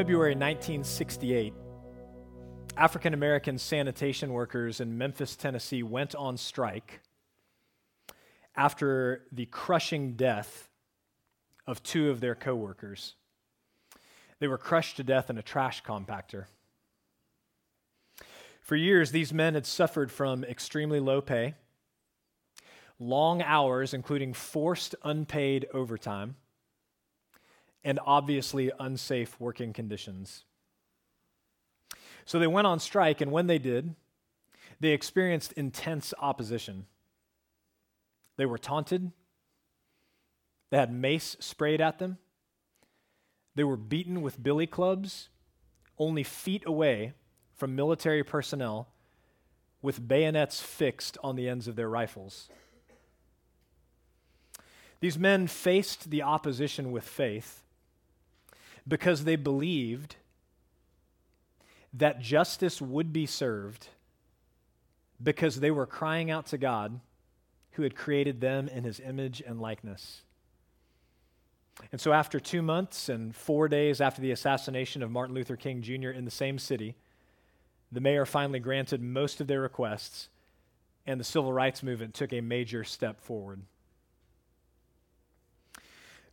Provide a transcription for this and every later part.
February 1968, African American sanitation workers in Memphis, Tennessee went on strike after the crushing death of two of their coworkers. They were crushed to death in a trash compactor. For years, these men had suffered from extremely low pay, long hours, including forced unpaid overtime, and obviously unsafe working conditions. So they went on strike, and when they did, they experienced intense opposition. They were taunted, they had mace sprayed at them, they were beaten with billy clubs, only feet away from military personnel with bayonets fixed on the ends of their rifles. These men faced the opposition with faith because they believed that justice would be served because they were crying out to God who had created them in his image and likeness. And so, after two months and four days after the assassination of Martin Luther King Jr. in the same city, the mayor finally granted most of their requests, and the civil rights movement took a major step forward.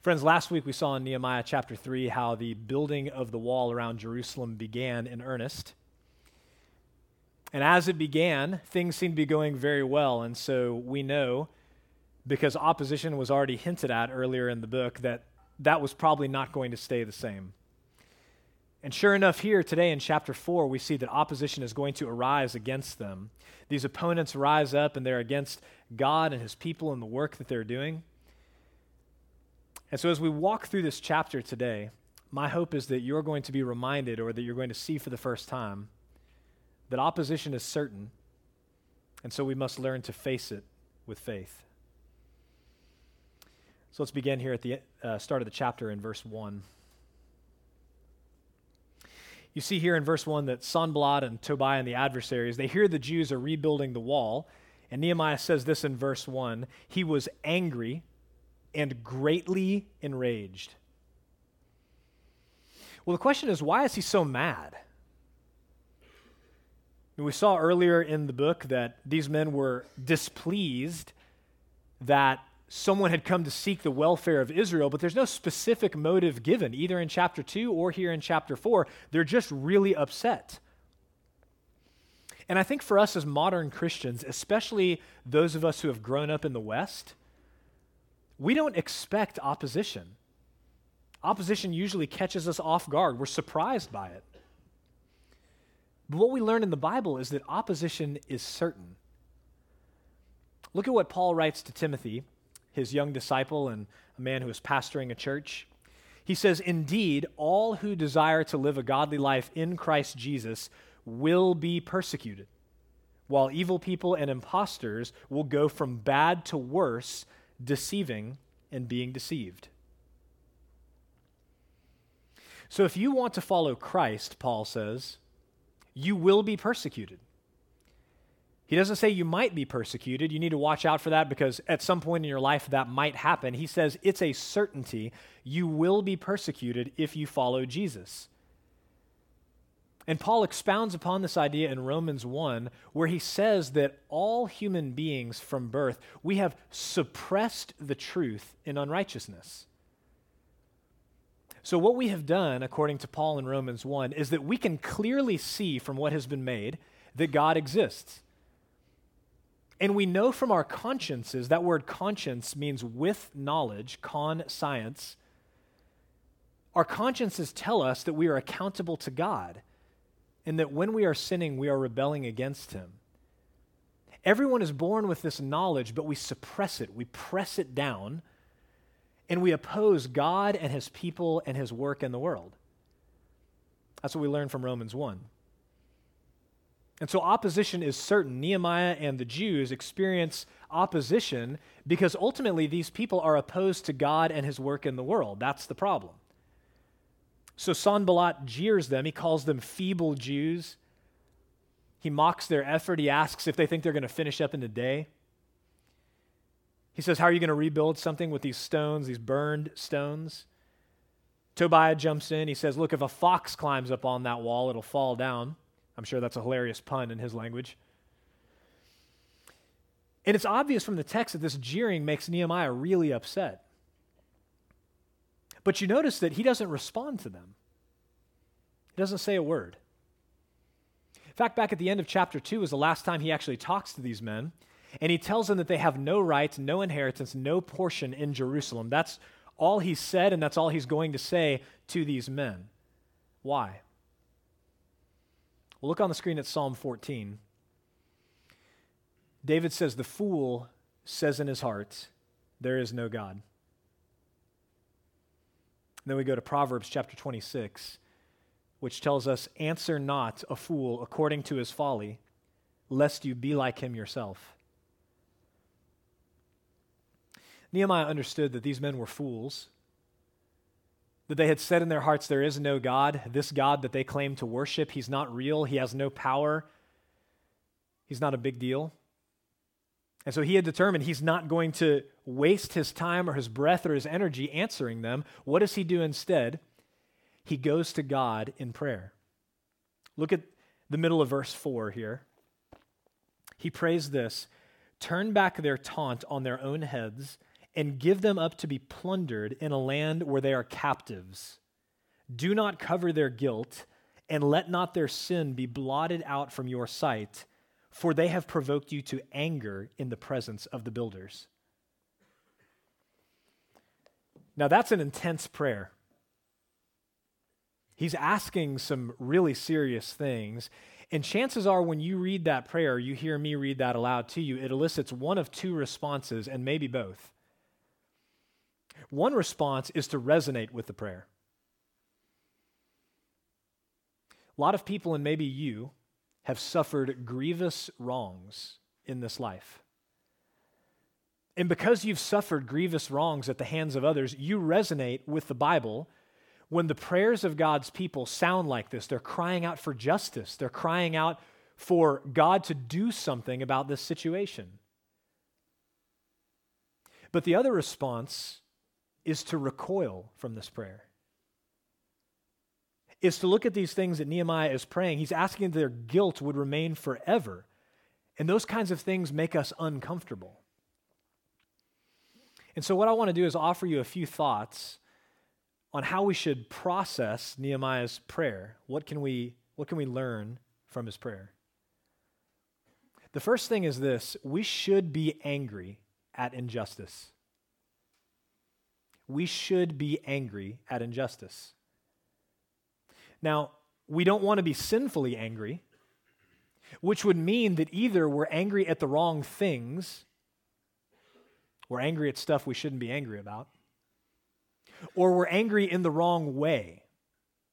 Friends, last week we saw in Nehemiah chapter 3 how the building of the wall around Jerusalem began in earnest. And as it began, things seemed to be going very well. And so we know, because opposition was already hinted at earlier in the book, that that was probably not going to stay the same. And sure enough, here today in chapter 4, we see that opposition is going to arise against them. These opponents rise up and they're against God and his people and the work that they're doing. And so, as we walk through this chapter today, my hope is that you're going to be reminded or that you're going to see for the first time that opposition is certain, and so we must learn to face it with faith. So let's begin here at the uh, start of the chapter in verse 1. You see here in verse 1 that Sanballat and Tobiah and the adversaries, they hear the Jews are rebuilding the wall. And Nehemiah says this in verse 1 He was angry and greatly enraged. Well, the question is, why is he so mad? We saw earlier in the book that these men were displeased that someone had come to seek the welfare of Israel, but there's no specific motive given, either in chapter 2 or here in chapter 4. They're just really upset. And I think for us as modern Christians, especially those of us who have grown up in the West, we don't expect opposition. Opposition usually catches us off guard. We're surprised by it. But what we learn in the Bible is that opposition is certain. Look at what Paul writes to Timothy, his young disciple and a man who is pastoring a church. He says, Indeed, all who desire to live a godly life in Christ Jesus will be persecuted, while evil people and impostors will go from bad to worse deceiving and being deceived. So, if you want to follow Christ, Paul says, you will be persecuted. He doesn't say you might be persecuted. You need to watch out for that because at some point in your life that might happen. He says it's a certainty. You will be persecuted if you follow Jesus. And Paul expounds upon this idea in Romans 1, where he says that all human beings from birth, we have suppressed the truth in unrighteousness. So, what we have done, according to Paul in Romans 1, is that we can clearly see from what has been made that God exists. And we know from our consciences, that word conscience means with knowledge, con science. Our consciences tell us that we are accountable to God and that when we are sinning, we are rebelling against Him. Everyone is born with this knowledge, but we suppress it, we press it down, and we oppose God and His people and His work in the world. That's what we learn from Romans 1. And so opposition is certain. Nehemiah and the Jews experience opposition because ultimately these people are opposed to God and his work in the world. That's the problem. So Sanballat jeers them. He calls them feeble Jews. He mocks their effort. He asks if they think they're going to finish up in a day. He says, How are you going to rebuild something with these stones, these burned stones? Tobiah jumps in. He says, Look, if a fox climbs up on that wall, it'll fall down. I'm sure that's a hilarious pun in his language. And it's obvious from the text that this jeering makes Nehemiah really upset. But you notice that he doesn't respond to them, he doesn't say a word. In fact, back at the end of chapter 2 is the last time he actually talks to these men, and he tells them that they have no rights, no inheritance, no portion in Jerusalem. That's all he said, and that's all he's going to say to these men. Why? Well, look on the screen at Psalm 14. David says, The fool says in his heart, There is no God. Then we go to Proverbs chapter 26, which tells us, Answer not a fool according to his folly, lest you be like him yourself. Nehemiah understood that these men were fools that they had said in their hearts, There is no God. This God that they claim to worship, he's not real. He has no power. He's not a big deal. And so he had determined he's not going to waste his time or his breath or his energy answering them. What does he do instead? He goes to God in prayer. Look at the middle of verse 4 here. He prays this Turn back their taunt on their own heads and give them up to be plundered in a land where they are captives. Do not cover their guilt, and let not their sin be blotted out from your sight, for they have provoked you to anger in the presence of the builders. Now, that's an intense prayer. He's asking some really serious things. And chances are, when you read that prayer, you hear me read that aloud to you, it elicits one of two responses, and maybe both. One response is to resonate with the prayer. A lot of people, and maybe you, have suffered grievous wrongs in this life. And because you've suffered grievous wrongs at the hands of others, you resonate with the Bible when the prayers of God's people sound like this. They're crying out for justice, they're crying out for God to do something about this situation. But the other response is to recoil from this prayer. Is to look at these things that Nehemiah is praying. He's asking that their guilt would remain forever. And those kinds of things make us uncomfortable. And so, what I want to do is offer you a few thoughts on how we should process Nehemiah's prayer. What can we, what can we learn from his prayer? The first thing is this we should be angry at injustice we should be angry at injustice. Now, we don't want to be sinfully angry, which would mean that either we're angry at the wrong things, we're angry at stuff we shouldn't be angry about, or we're angry in the wrong way.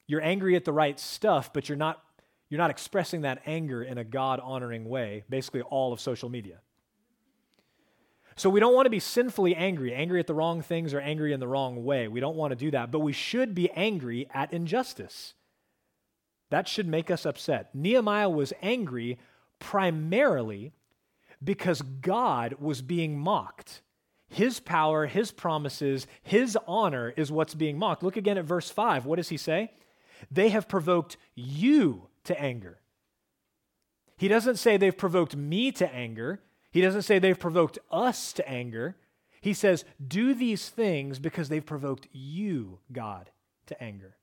You're angry at the right stuff, but you're not, you're not expressing that anger in a God honoring way, basically, all of social media. So we don't want to be sinfully angry, angry at the wrong things or angry in the wrong way. We don't want to do that, but we should be angry at injustice. That should make us upset. Nehemiah was angry primarily because God was being mocked. His power, his promises, his honor is what's being mocked. Look again at verse 5. What does he say? They have provoked you to anger. He doesn't say they've provoked me to anger. He doesn't say they've provoked us to anger. He says, do these things because they've provoked you, God, to anger.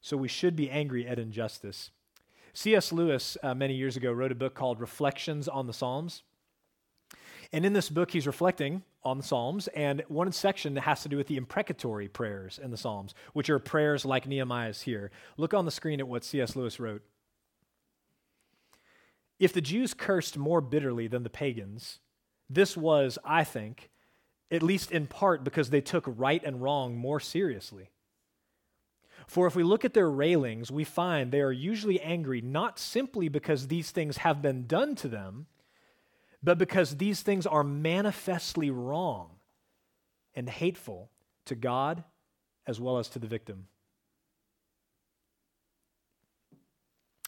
So we should be angry at injustice. C.S. Lewis, uh, many years ago, wrote a book called Reflections on the Psalms. And in this book, he's reflecting on the Psalms, and one section that has to do with the imprecatory prayers in the Psalms, which are prayers like Nehemiah's here. Look on the screen at what C.S. Lewis wrote. If the Jews cursed more bitterly than the pagans, this was, I think, at least in part because they took right and wrong more seriously. For if we look at their railings, we find they are usually angry not simply because these things have been done to them, but because these things are manifestly wrong and hateful to God as well as to the victim.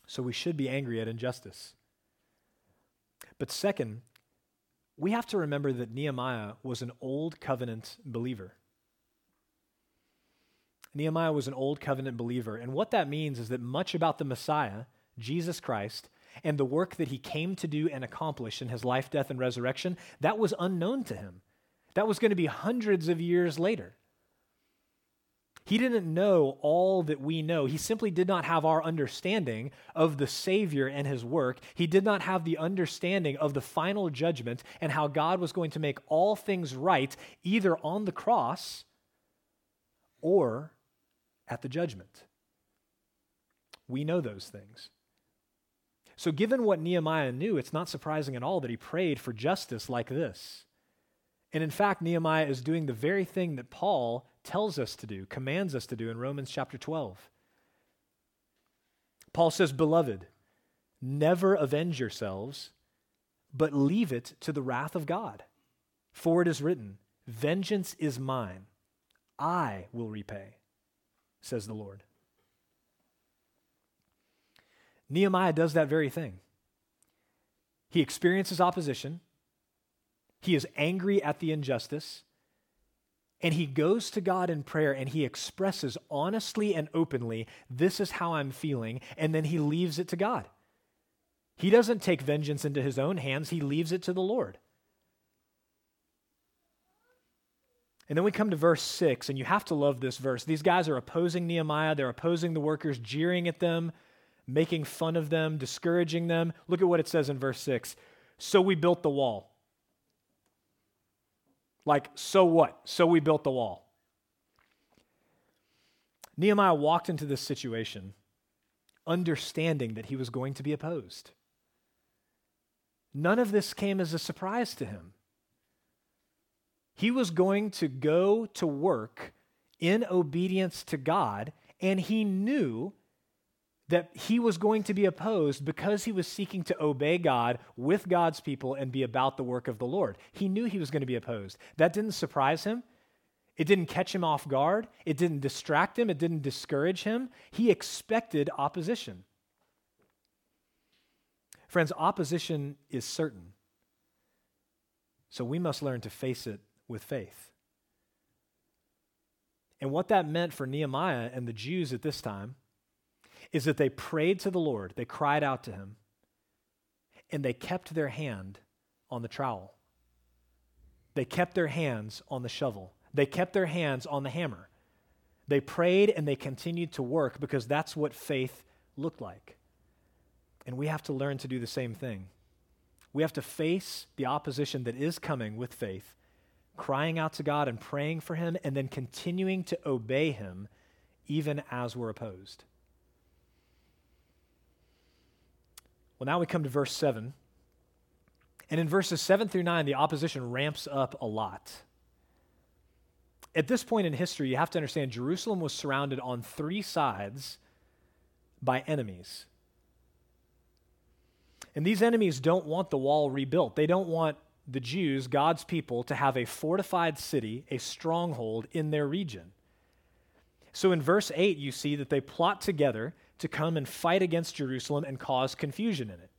So we should be angry at injustice. But second, we have to remember that Nehemiah was an old covenant believer. Nehemiah was an old covenant believer. And what that means is that much about the Messiah, Jesus Christ, and the work that he came to do and accomplish in his life, death, and resurrection, that was unknown to him. That was going to be hundreds of years later. He didn't know all that we know. He simply did not have our understanding of the Savior and his work. He did not have the understanding of the final judgment and how God was going to make all things right, either on the cross or at the judgment. We know those things. So, given what Nehemiah knew, it's not surprising at all that he prayed for justice like this. And in fact, Nehemiah is doing the very thing that Paul tells us to do, commands us to do in Romans chapter 12. Paul says, Beloved, never avenge yourselves, but leave it to the wrath of God. For it is written, Vengeance is mine, I will repay, says the Lord. Nehemiah does that very thing. He experiences opposition. He is angry at the injustice. And he goes to God in prayer and he expresses honestly and openly, This is how I'm feeling. And then he leaves it to God. He doesn't take vengeance into his own hands, he leaves it to the Lord. And then we come to verse 6, and you have to love this verse. These guys are opposing Nehemiah, they're opposing the workers, jeering at them, making fun of them, discouraging them. Look at what it says in verse 6. So we built the wall. Like, so what? So we built the wall. Nehemiah walked into this situation understanding that he was going to be opposed. None of this came as a surprise to him. He was going to go to work in obedience to God, and he knew that he was going to be opposed because he was seeking to obey God with God's people and be about the work of the Lord. He knew he was going to be opposed. That didn't surprise him. It didn't catch him off guard. It didn't distract him. It didn't discourage him. He expected opposition. Friends, opposition is certain. So we must learn to face it with faith. And what that meant for Nehemiah and the Jews at this time is that they prayed to the Lord, they cried out to him, and they kept their hand on the trowel. They kept their hands on the shovel. They kept their hands on the hammer. They prayed and they continued to work because that's what faith looked like. And we have to learn to do the same thing. We have to face the opposition that is coming with faith, crying out to God and praying for Him, and then continuing to obey Him even as we're opposed. Well, now we come to verse 7. And in verses 7 through 9, the opposition ramps up a lot. At this point in history, you have to understand Jerusalem was surrounded on three sides by enemies. And these enemies don't want the wall rebuilt. They don't want the Jews, God's people, to have a fortified city, a stronghold in their region. So in verse 8, you see that they plot together to come and fight against Jerusalem and cause confusion in it.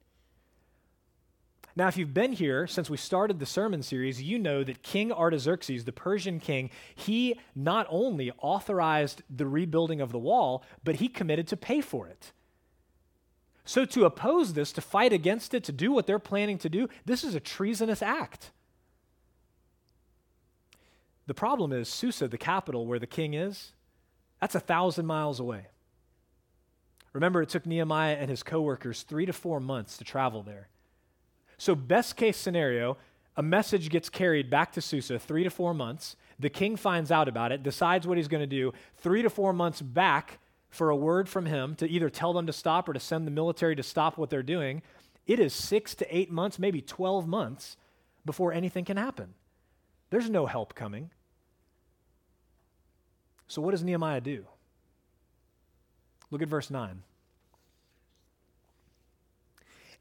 Now, if you've been here since we started the sermon series, you know that King Artaxerxes, the Persian king, he not only authorized the rebuilding of the wall, but he committed to pay for it. So, to oppose this, to fight against it, to do what they're planning to do, this is a treasonous act. The problem is, Susa, the capital where the king is, that's a thousand miles away. Remember, it took Nehemiah and his coworkers three to four months to travel there. So, best case scenario, a message gets carried back to Susa three to four months. The king finds out about it, decides what he's going to do. Three to four months back for a word from him to either tell them to stop or to send the military to stop what they're doing. It is six to eight months, maybe 12 months before anything can happen. There's no help coming. So, what does Nehemiah do? Look at verse 9.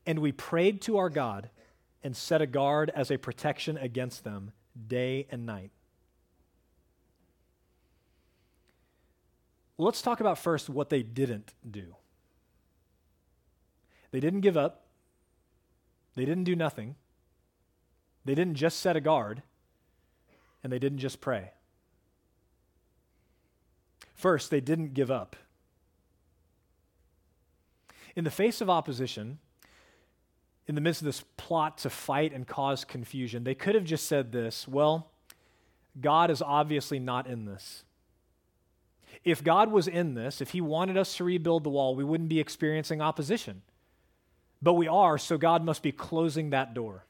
And we prayed to our God and set a guard as a protection against them day and night. Let's talk about first what they didn't do. They didn't give up, they didn't do nothing, they didn't just set a guard, and they didn't just pray. First, they didn't give up. In the face of opposition, in the midst of this plot to fight and cause confusion, they could have just said this well, God is obviously not in this. If God was in this, if He wanted us to rebuild the wall, we wouldn't be experiencing opposition. But we are, so God must be closing that door.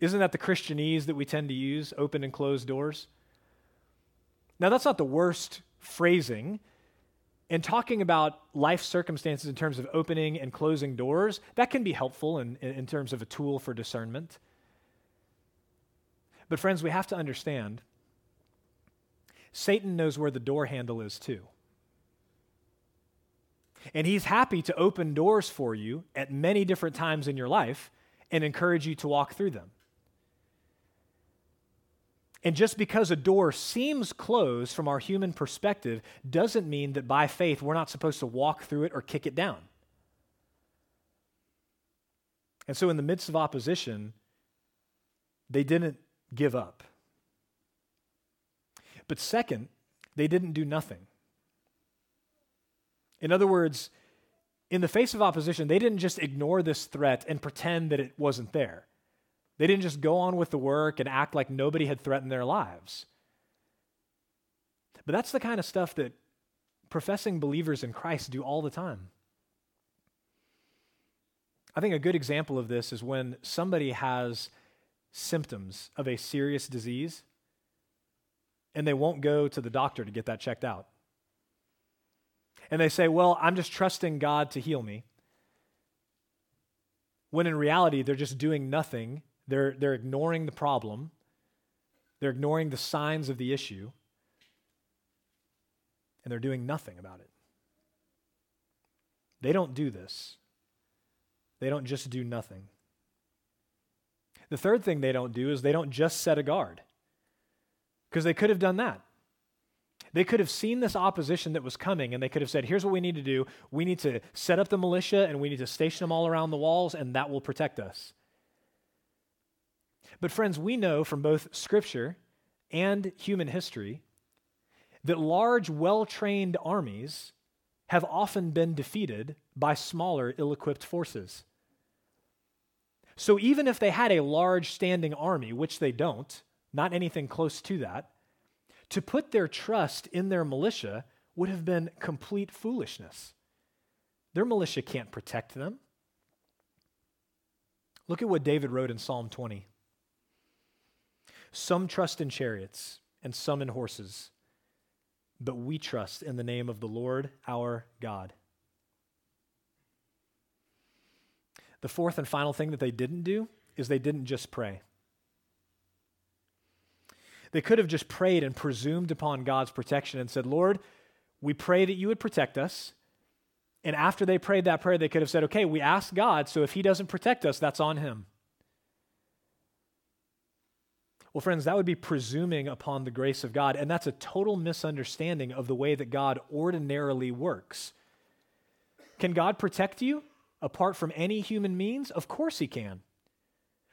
Isn't that the Christianese that we tend to use, open and closed doors? Now, that's not the worst phrasing. And talking about life circumstances in terms of opening and closing doors, that can be helpful in, in terms of a tool for discernment. But, friends, we have to understand Satan knows where the door handle is too. And he's happy to open doors for you at many different times in your life and encourage you to walk through them. And just because a door seems closed from our human perspective doesn't mean that by faith we're not supposed to walk through it or kick it down. And so, in the midst of opposition, they didn't give up. But second, they didn't do nothing. In other words, in the face of opposition, they didn't just ignore this threat and pretend that it wasn't there. They didn't just go on with the work and act like nobody had threatened their lives. But that's the kind of stuff that professing believers in Christ do all the time. I think a good example of this is when somebody has symptoms of a serious disease and they won't go to the doctor to get that checked out. And they say, Well, I'm just trusting God to heal me. When in reality, they're just doing nothing they're, they're ignoring the problem, they're ignoring the signs of the issue, and they're doing nothing about it. They don't do this, they don't just do nothing. The third thing they don't do is they don't just set a guard, because they could have done that. They could have seen this opposition that was coming and they could have said, here's what we need to do. We need to set up the militia and we need to station them all around the walls, and that will protect us. But, friends, we know from both Scripture and human history that large, well trained armies have often been defeated by smaller, ill equipped forces. So, even if they had a large standing army, which they don't, not anything close to that, to put their trust in their militia would have been complete foolishness. Their militia can't protect them. Look at what David wrote in Psalm 20. Some trust in chariots and some in horses, but we trust in the name of the Lord our God. The fourth and final thing that they didn't do is they didn't just pray. They could have just prayed and presumed upon God's protection and said, Lord, we pray that you would protect us. And after they prayed that prayer, they could have said, okay, we asked God, so if he doesn't protect us, that's on him. Well, friends, that would be presuming upon the grace of God, and that's a total misunderstanding of the way that God ordinarily works. Can God protect you apart from any human means? Of course, He can.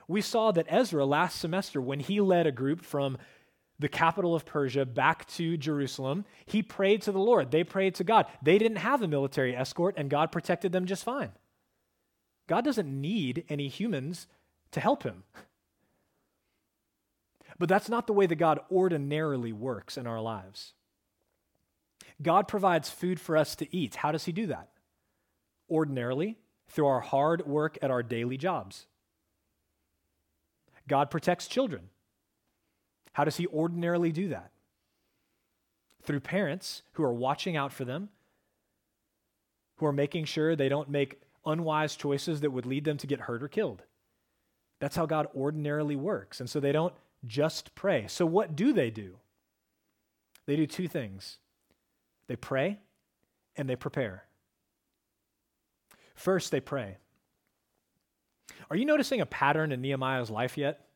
We saw that Ezra last semester, when he led a group from the capital of Persia back to Jerusalem, he prayed to the Lord. They prayed to God. They didn't have a military escort, and God protected them just fine. God doesn't need any humans to help him. But that's not the way that God ordinarily works in our lives. God provides food for us to eat. How does He do that? Ordinarily, through our hard work at our daily jobs. God protects children. How does He ordinarily do that? Through parents who are watching out for them, who are making sure they don't make unwise choices that would lead them to get hurt or killed. That's how God ordinarily works. And so they don't just pray. So, what do they do? They do two things they pray and they prepare. First, they pray. Are you noticing a pattern in Nehemiah's life yet?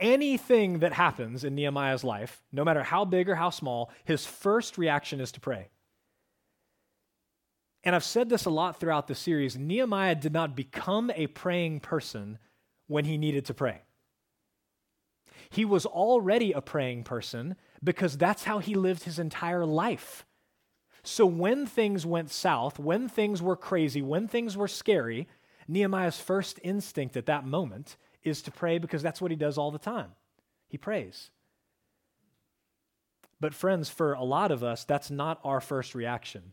Anything that happens in Nehemiah's life, no matter how big or how small, his first reaction is to pray. And I've said this a lot throughout the series Nehemiah did not become a praying person when he needed to pray. He was already a praying person because that's how he lived his entire life. So when things went south, when things were crazy, when things were scary, Nehemiah's first instinct at that moment is to pray because that's what he does all the time. He prays. But, friends, for a lot of us, that's not our first reaction.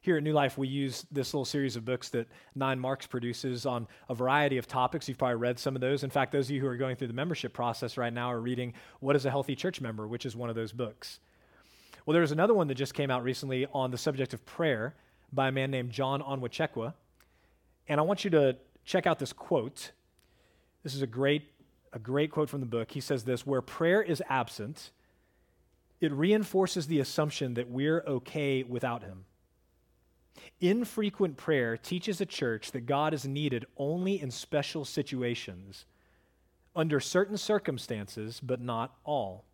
Here at New Life, we use this little series of books that Nine Marks produces on a variety of topics. You've probably read some of those. In fact, those of you who are going through the membership process right now are reading What is a Healthy Church Member, which is one of those books. Well, there's another one that just came out recently on the subject of prayer by a man named John Onwuchekwa. And I want you to check out this quote. This is a great, a great quote from the book. He says this Where prayer is absent, it reinforces the assumption that we're okay without him. Infrequent prayer teaches a church that God is needed only in special situations, under certain circumstances, but not all.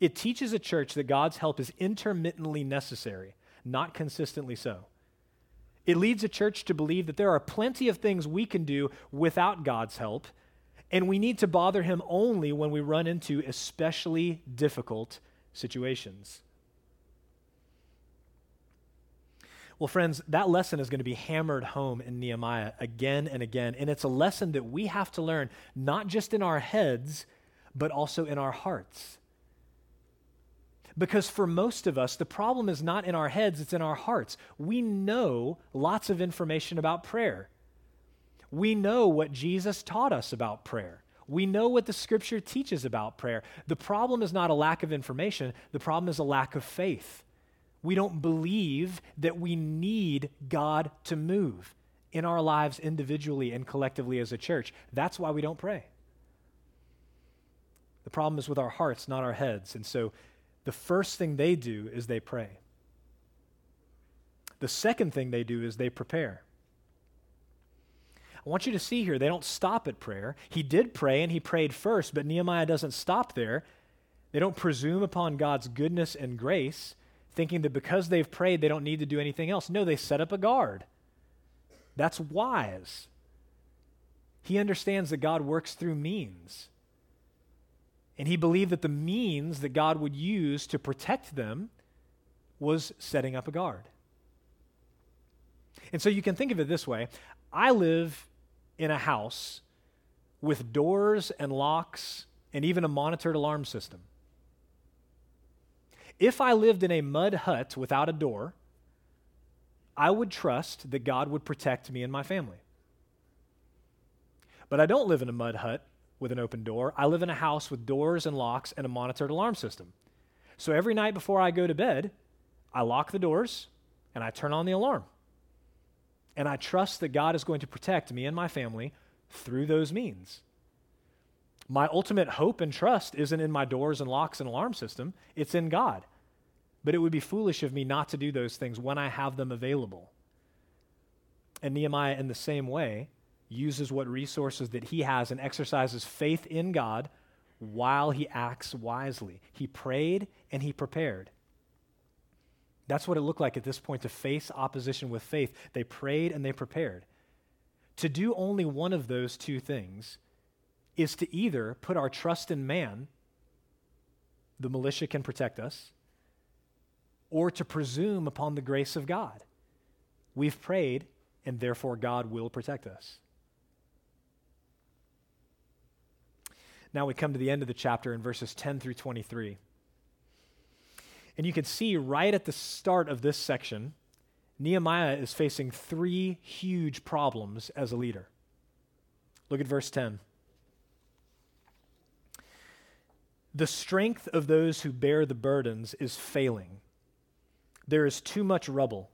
It teaches a church that God's help is intermittently necessary, not consistently so. It leads a church to believe that there are plenty of things we can do without God's help, and we need to bother Him only when we run into especially difficult situations. Well, friends, that lesson is going to be hammered home in Nehemiah again and again. And it's a lesson that we have to learn, not just in our heads, but also in our hearts. Because for most of us, the problem is not in our heads, it's in our hearts. We know lots of information about prayer. We know what Jesus taught us about prayer. We know what the scripture teaches about prayer. The problem is not a lack of information, the problem is a lack of faith. We don't believe that we need God to move in our lives individually and collectively as a church. That's why we don't pray. The problem is with our hearts, not our heads. And so the first thing they do is they pray. The second thing they do is they prepare. I want you to see here, they don't stop at prayer. He did pray and he prayed first, but Nehemiah doesn't stop there. They don't presume upon God's goodness and grace thinking that because they've prayed, they don't need to do anything else. No, they set up a guard. That's wise. He understands that God works through means. And he believed that the means that God would use to protect them was setting up a guard. And so you can think of it this way I live in a house with doors and locks and even a monitored alarm system. If I lived in a mud hut without a door, I would trust that God would protect me and my family. But I don't live in a mud hut with an open door. I live in a house with doors and locks and a monitored alarm system. So every night before I go to bed, I lock the doors and I turn on the alarm. And I trust that God is going to protect me and my family through those means. My ultimate hope and trust isn't in my doors and locks and alarm system, it's in God. But it would be foolish of me not to do those things when I have them available. And Nehemiah, in the same way, uses what resources that he has and exercises faith in God while he acts wisely. He prayed and he prepared. That's what it looked like at this point to face opposition with faith. They prayed and they prepared. To do only one of those two things is to either put our trust in man, the militia can protect us, or to presume upon the grace of God. We've prayed, and therefore God will protect us. Now we come to the end of the chapter in verses 10 through 23. And you can see right at the start of this section, Nehemiah is facing three huge problems as a leader. Look at verse 10. The strength of those who bear the burdens is failing. There is too much rubble.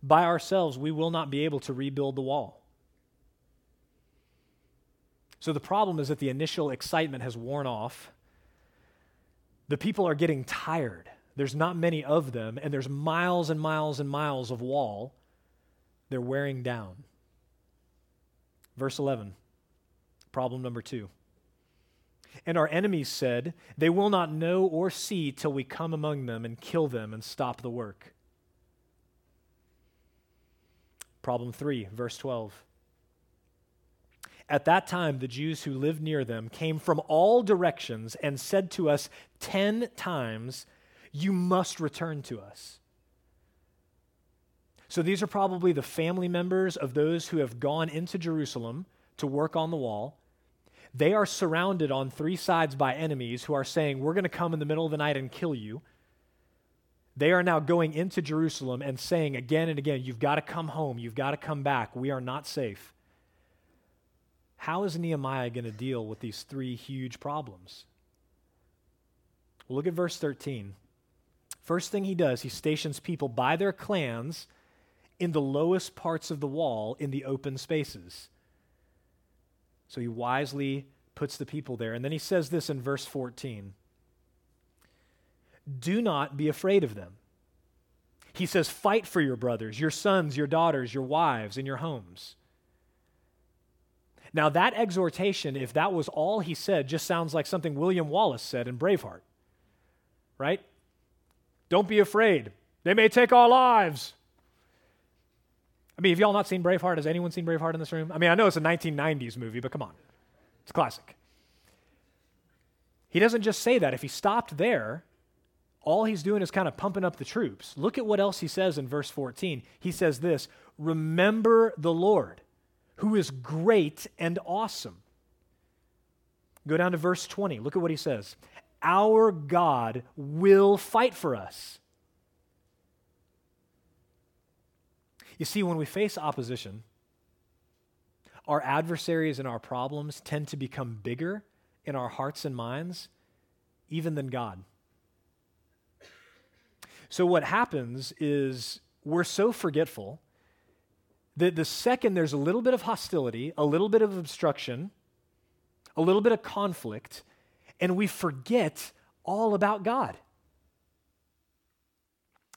By ourselves, we will not be able to rebuild the wall. So the problem is that the initial excitement has worn off. The people are getting tired. There's not many of them, and there's miles and miles and miles of wall. They're wearing down. Verse 11, problem number two. And our enemies said, They will not know or see till we come among them and kill them and stop the work. Problem three, verse 12. At that time, the Jews who lived near them came from all directions and said to us ten times, You must return to us. So these are probably the family members of those who have gone into Jerusalem to work on the wall. They are surrounded on three sides by enemies who are saying, We're going to come in the middle of the night and kill you. They are now going into Jerusalem and saying again and again, You've got to come home. You've got to come back. We are not safe. How is Nehemiah going to deal with these three huge problems? Look at verse 13. First thing he does, he stations people by their clans in the lowest parts of the wall in the open spaces. So he wisely puts the people there. And then he says this in verse 14 Do not be afraid of them. He says, Fight for your brothers, your sons, your daughters, your wives, and your homes. Now, that exhortation, if that was all he said, just sounds like something William Wallace said in Braveheart, right? Don't be afraid. They may take our lives. I mean, have y'all not seen Braveheart? Has anyone seen Braveheart in this room? I mean, I know it's a 1990s movie, but come on. It's classic. He doesn't just say that. If he stopped there, all he's doing is kind of pumping up the troops. Look at what else he says in verse 14. He says this Remember the Lord who is great and awesome. Go down to verse 20. Look at what he says. Our God will fight for us. You see, when we face opposition, our adversaries and our problems tend to become bigger in our hearts and minds, even than God. So, what happens is we're so forgetful the, the second there's a little bit of hostility, a little bit of obstruction, a little bit of conflict, and we forget all about God.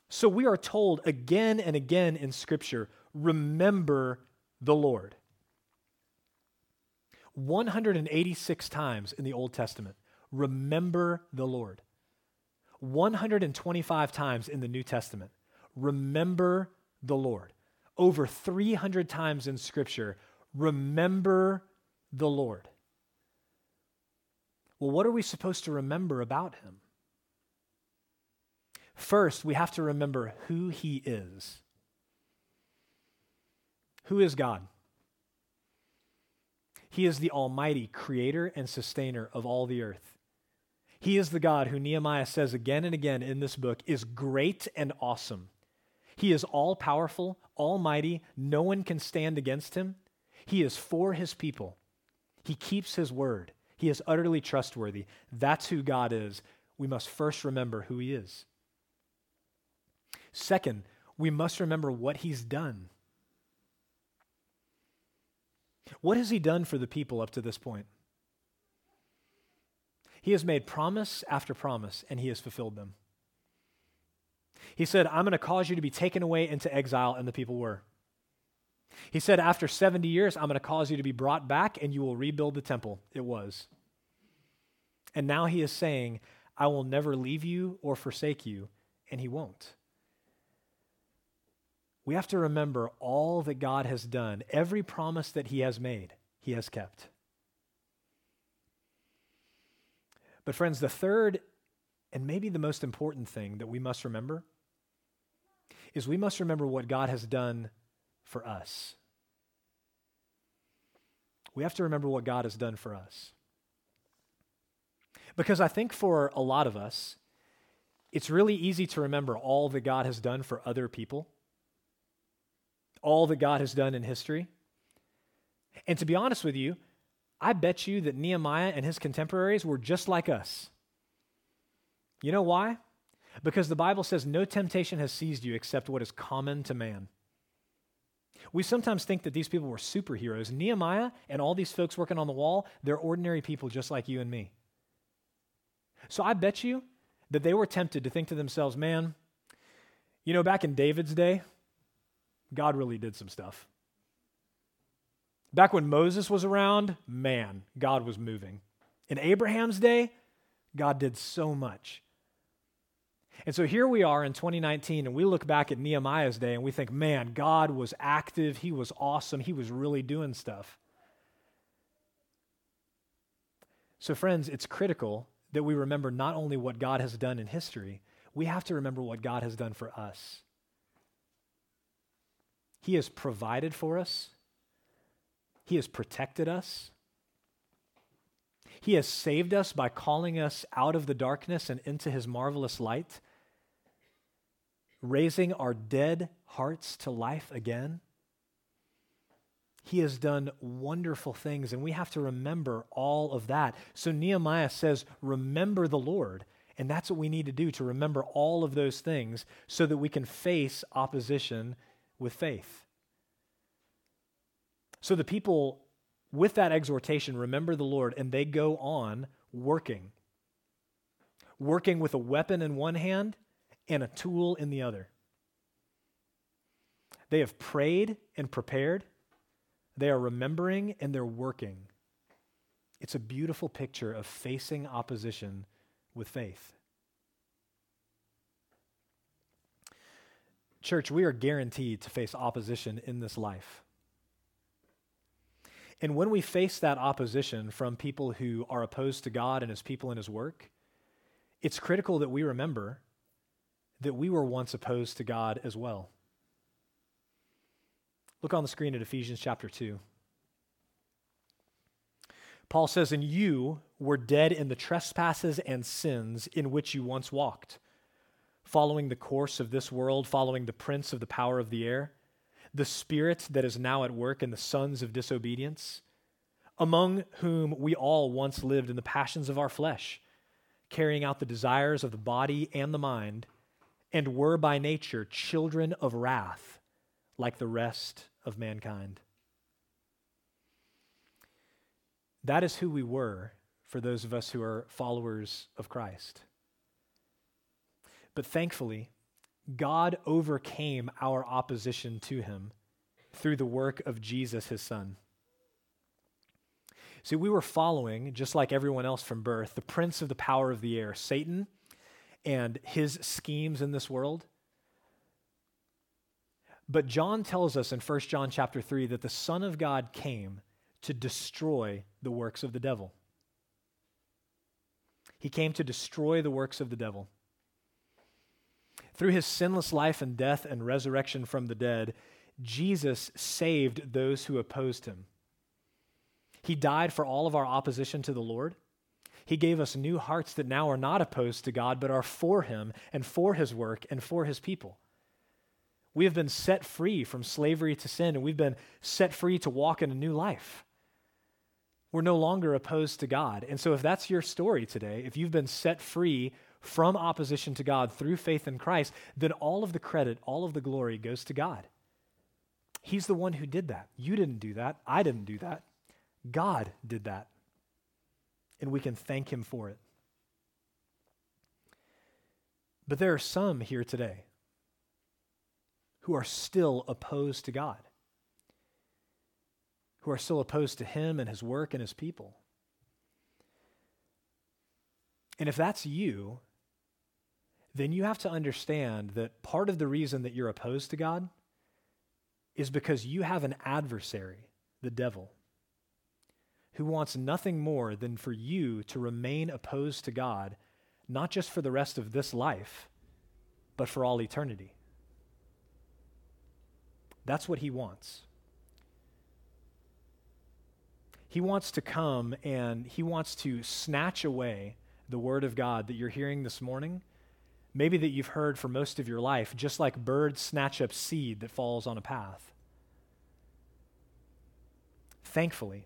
So we are told again and again in Scripture remember the Lord. 186 times in the Old Testament, remember the Lord. 125 times in the New Testament, remember the Lord over 300 times in Scripture, remember the Lord. Well, what are we supposed to remember about him? First, we have to remember who he is. Who is God? He is the Almighty creator and sustainer of all the earth. He is the God who Nehemiah says again and again in this book is great and awesome. He is all powerful, almighty. No one can stand against him. He is for his people. He keeps his word. He is utterly trustworthy. That's who God is. We must first remember who he is. Second, we must remember what he's done. What has he done for the people up to this point? He has made promise after promise, and he has fulfilled them. He said, I'm going to cause you to be taken away into exile, and the people were. He said, After 70 years, I'm going to cause you to be brought back, and you will rebuild the temple. It was. And now he is saying, I will never leave you or forsake you, and he won't. We have to remember all that God has done, every promise that he has made, he has kept. But, friends, the third and maybe the most important thing that we must remember is we must remember what God has done for us. We have to remember what God has done for us. Because I think for a lot of us, it's really easy to remember all that God has done for other people, all that God has done in history. And to be honest with you, I bet you that Nehemiah and his contemporaries were just like us. You know why? Because the Bible says no temptation has seized you except what is common to man. We sometimes think that these people were superheroes. Nehemiah and all these folks working on the wall, they're ordinary people just like you and me. So I bet you that they were tempted to think to themselves, man, you know, back in David's day, God really did some stuff. Back when Moses was around, man, God was moving. In Abraham's day, God did so much. And so here we are in 2019, and we look back at Nehemiah's day and we think, man, God was active. He was awesome. He was really doing stuff. So, friends, it's critical that we remember not only what God has done in history, we have to remember what God has done for us. He has provided for us, He has protected us. He has saved us by calling us out of the darkness and into his marvelous light, raising our dead hearts to life again. He has done wonderful things, and we have to remember all of that. So Nehemiah says, Remember the Lord. And that's what we need to do to remember all of those things so that we can face opposition with faith. So the people, with that exhortation, remember the Lord, and they go on working. Working with a weapon in one hand and a tool in the other. They have prayed and prepared. They are remembering and they're working. It's a beautiful picture of facing opposition with faith. Church, we are guaranteed to face opposition in this life. And when we face that opposition from people who are opposed to God and his people and his work, it's critical that we remember that we were once opposed to God as well. Look on the screen at Ephesians chapter 2. Paul says, And you were dead in the trespasses and sins in which you once walked, following the course of this world, following the prince of the power of the air, the spirit that is now at work in the sons of disobedience, among whom we all once lived in the passions of our flesh, carrying out the desires of the body and the mind, and were by nature children of wrath like the rest of mankind. That is who we were for those of us who are followers of Christ. But thankfully, God overcame our opposition to him through the work of Jesus, his son. See, we were following, just like everyone else from birth, the prince of the power of the air, Satan, and his schemes in this world. But John tells us in 1 John chapter 3 that the Son of God came to destroy the works of the devil. He came to destroy the works of the devil. Through his sinless life and death and resurrection from the dead, Jesus saved those who opposed him. He died for all of our opposition to the Lord. He gave us new hearts that now are not opposed to God, but are for him and for his work and for his people. We have been set free from slavery to sin, and we've been set free to walk in a new life. We're no longer opposed to God. And so, if that's your story today, if you've been set free from opposition to God through faith in Christ, then all of the credit, all of the glory goes to God. He's the one who did that. You didn't do that. I didn't do that. God did that. And we can thank Him for it. But there are some here today who are still opposed to God, who are still opposed to Him and His work and His people. And if that's you, then you have to understand that part of the reason that you're opposed to God is because you have an adversary, the devil, who wants nothing more than for you to remain opposed to God, not just for the rest of this life, but for all eternity. That's what he wants. He wants to come and he wants to snatch away the word of God that you're hearing this morning, maybe that you've heard for most of your life, just like birds snatch up seed that falls on a path. Thankfully,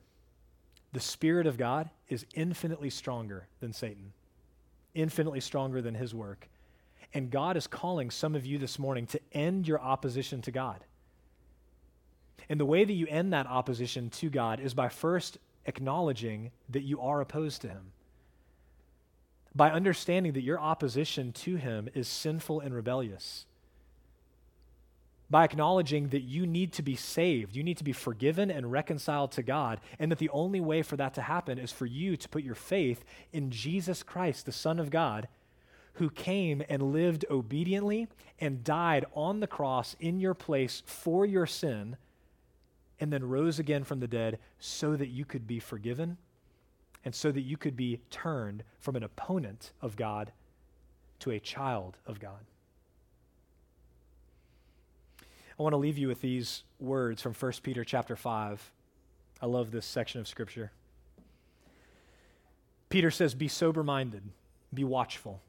the Spirit of God is infinitely stronger than Satan, infinitely stronger than his work. And God is calling some of you this morning to end your opposition to God. And the way that you end that opposition to God is by first acknowledging that you are opposed to Him. by understanding that your opposition to him is sinful and rebellious. By acknowledging that you need to be saved, you need to be forgiven and reconciled to God, and that the only way for that to happen is for you to put your faith in Jesus Christ, the Son of God, who came and lived obediently and died on the cross in your place for your sin, and then rose again from the dead so that you could be forgiven and so that you could be turned from an opponent of God to a child of God. I want to leave you with these words from 1 Peter chapter 5. I love this section of scripture. Peter says, Be sober minded, be watchful.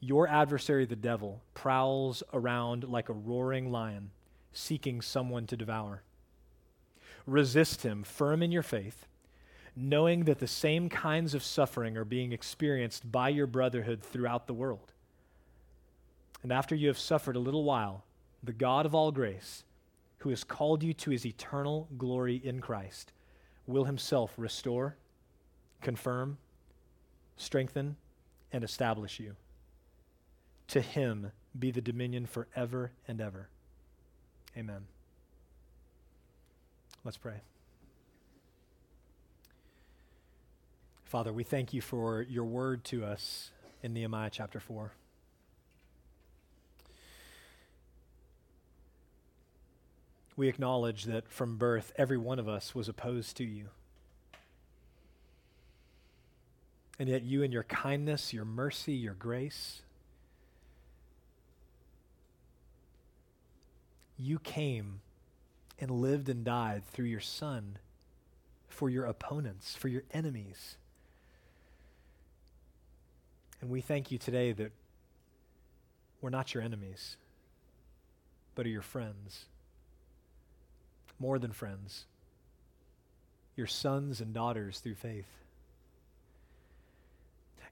Your adversary, the devil, prowls around like a roaring lion, seeking someone to devour. Resist him, firm in your faith knowing that the same kinds of suffering are being experienced by your brotherhood throughout the world. And after you have suffered a little while, the God of all grace, who has called you to his eternal glory in Christ, will himself restore, confirm, strengthen, and establish you. To him be the dominion forever and ever. Amen. Let's pray. Father, we thank you for your word to us in Nehemiah chapter 4. We acknowledge that from birth, every one of us was opposed to you. And yet, you, in your kindness, your mercy, your grace, you came and lived and died through your Son for your opponents, for your enemies. And we thank you today that we're not your enemies, but are your friends. More than friends, your sons and daughters through faith.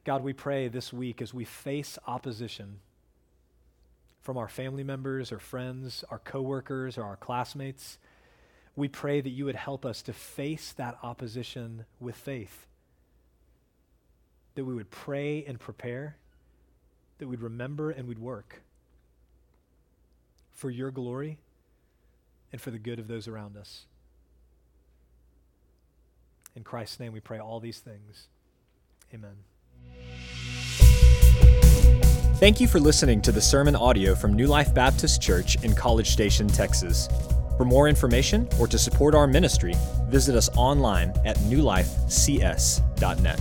God, we pray this week as we face opposition from our family members or friends, our coworkers or our classmates, we pray that you would help us to face that opposition with faith that we would pray and prepare, that we'd remember and we'd work for your glory and for the good of those around us. In Christ's name we pray all these things. Amen. Thank you for listening to the sermon audio from New Life Baptist Church in College Station, Texas. For more information or to support our ministry, visit us online at newlifecs.net.